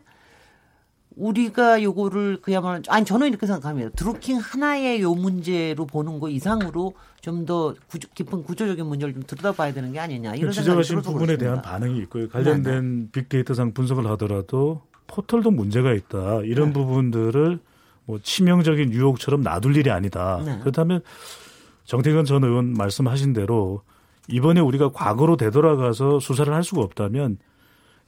우리가 요거를 그야말로 아니 저는 이렇게 생각합니다. 드루킹 하나의 요 문제로 보는 거 이상으로 좀 더 깊은 구조적인 문제를 좀 들여다봐야 되는 게 아니냐 이런
지적하신 부분에. 대한 반응이 있고요. 관련된 네네. 빅데이터상 분석을 하더라도 포털도 문제가 있다 이런 네. 부분들을 뭐 치명적인 유혹처럼 놔둘 일이 아니다. 네. 그렇다면 정태근 전 의원 말씀하신 대로 이번에 우리가 과거로 되돌아가서 수사를 할 수가 없다면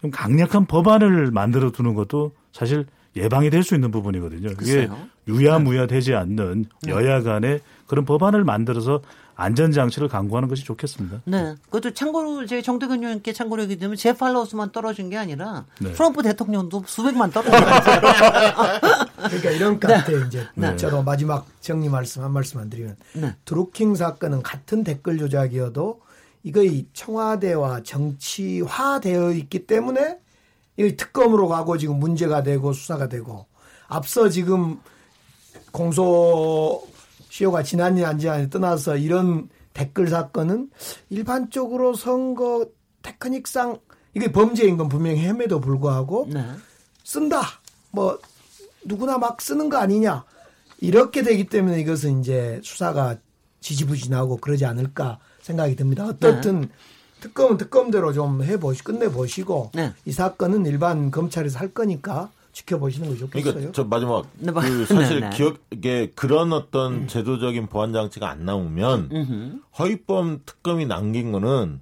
좀 강력한 법안을 만들어 두는 것도 사실 예방이 될 수 있는 부분이거든요. 그게 유야무야 되지 않는 네. 여야 간에 그런 법안을 만들어서 안전장치를 강구하는 것이 좋겠습니다.
네. 그것도 참고로 제 정대근 의원께 참고로 얘기 되면 제 팔로우스만 떨어진 게 아니라 네. 트럼프 대통령도 수백만 떨어진 거예요.
그러니까 이런 것 네. 같아요. 이제 네. 저로 마지막 정리 말씀 한 말씀 안 드리면 네. 드루킹 사건은 같은 댓글 조작이어도 이거 이 청와대와 정치화되어 있기 때문에 이 특검으로 가고 지금 문제가 되고 수사가 되고 앞서 지금 공소 시효가 지난이 안지난이 떠나서 이런 댓글 사건은 일반적으로 선거 테크닉상 이게 범죄인 건 분명히 혐의도 불구하고 네. 쓴다 뭐 누구나 막 쓰는 거 아니냐 이렇게 되기 때문에 이것은 이제 수사가 지지부진하고 그러지 않을까 생각이 듭니다. 어떻든 네. 특검은 특검대로 좀 해보시 끝내 보시고 네. 이 사건은 일반 검찰에서 할 거니까 지켜보시는 거 좋겠어요.
그러니까 저 마지막 네, 그 사실 네, 네. 기억에 그런 어떤 음. 제도적인 보안 장치가 안 나오면 허위범 특검이 남긴 거는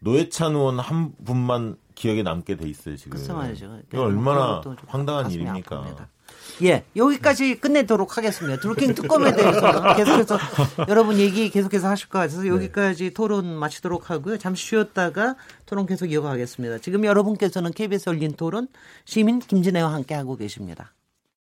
노회찬 의원 한 분만 기억에 남게 돼 있어요 지금.
그 말이죠.
뭐 얼마나 황당한 일입니까? 아픕니다.
예, 여기까지 끝내도록 하겠습니다. 드루킹 특검에 대해서 계속해서 여러분 얘기 계속해서 하실 것 같아서 여기까지 네. 토론 마치도록 하고요. 잠시 쉬었다가 토론 계속 이어가겠습니다. 지금 여러분께서는 KBS 열린 토론 시민 김진애와 함께 하고 계십니다.